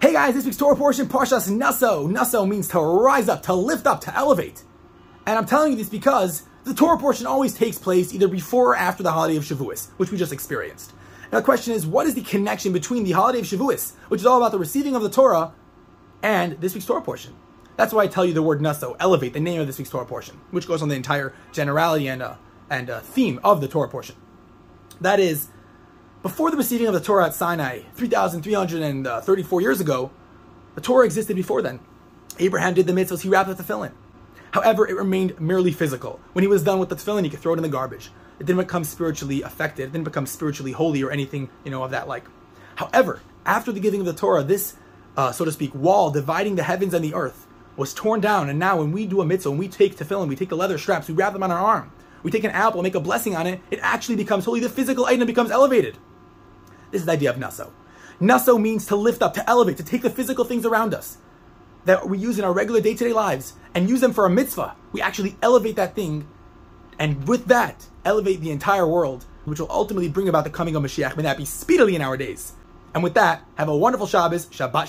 Hey guys, this week's Torah portion, Parshas Naso. Naso means to rise up, to lift up, to elevate. And I'm telling you this because the Torah portion always takes place either before or after the holiday of Shavuos, which we just experienced. Now the question is, what is the connection between the holiday of Shavuos, which is all about the receiving of the Torah, and this week's Torah portion? That's why I tell you the word Naso, elevate, the name of this week's Torah portion, which goes on the entire generality and uh, and uh, theme of the Torah portion. That is, before the receiving of the Torah at Sinai, 3,334 years ago, the Torah existed before then. Abraham did the mitzvahs, he wrapped up the tefillin. However, it remained merely physical. When he was done with the tefillin, he could throw it in the garbage. It didn't become spiritually affected. It didn't become spiritually holy or anything, you know, of that like. However, after the giving of the Torah, this, uh, so to speak, wall dividing the heavens and the earth was torn down. And now, when we do a mitzvah, when we take tefillin, we take the leather straps, we wrap them on our arm, we take an apple, make a blessing on it, it actually becomes holy. The physical item becomes elevated. This is the idea of naso. Naso means to lift up, to elevate, to take the physical things around us that we use in our regular day to day lives and use them for a mitzvah. We actually elevate that thing, and with that, elevate the entire world, which will ultimately bring about the coming of Mashiach. May that be speedily in our days. And with that, have a wonderful Shabbos, Shabbat